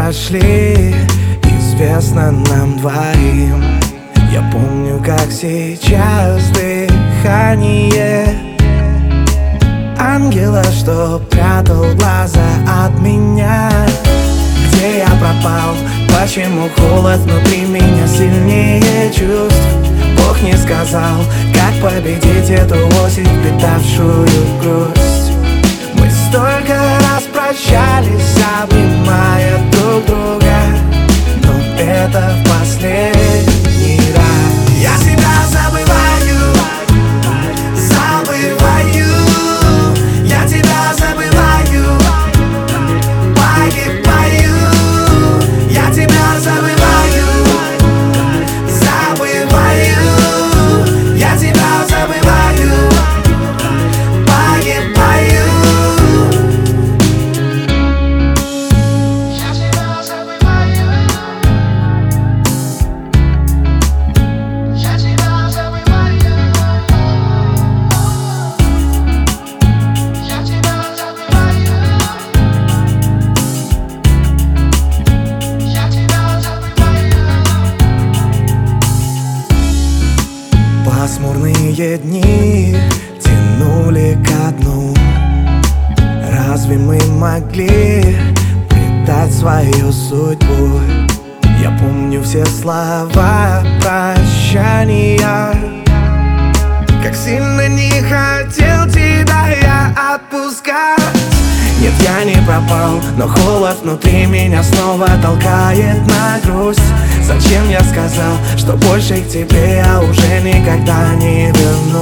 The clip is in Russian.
прошли, известно нам двоим. Я помню, как сейчас дыхание Ангела, что прятал глаза от меня. Где я пропал, почему холод внутри меня сильнее чувств? Бог не сказал, как победить эту осень, питавшую грусть. Мы столько раз прощались, обнимая Пасмурные дни тянули ко дну. Разве мы могли предать свою судьбу? Я помню все слова прощания. Как сильно не хотел тебя я отпускать. Нет, я не пропал, но холод внутри меня снова толкает на грусть Зачем я сказал, что больше к тебе я уже никогда не вернусь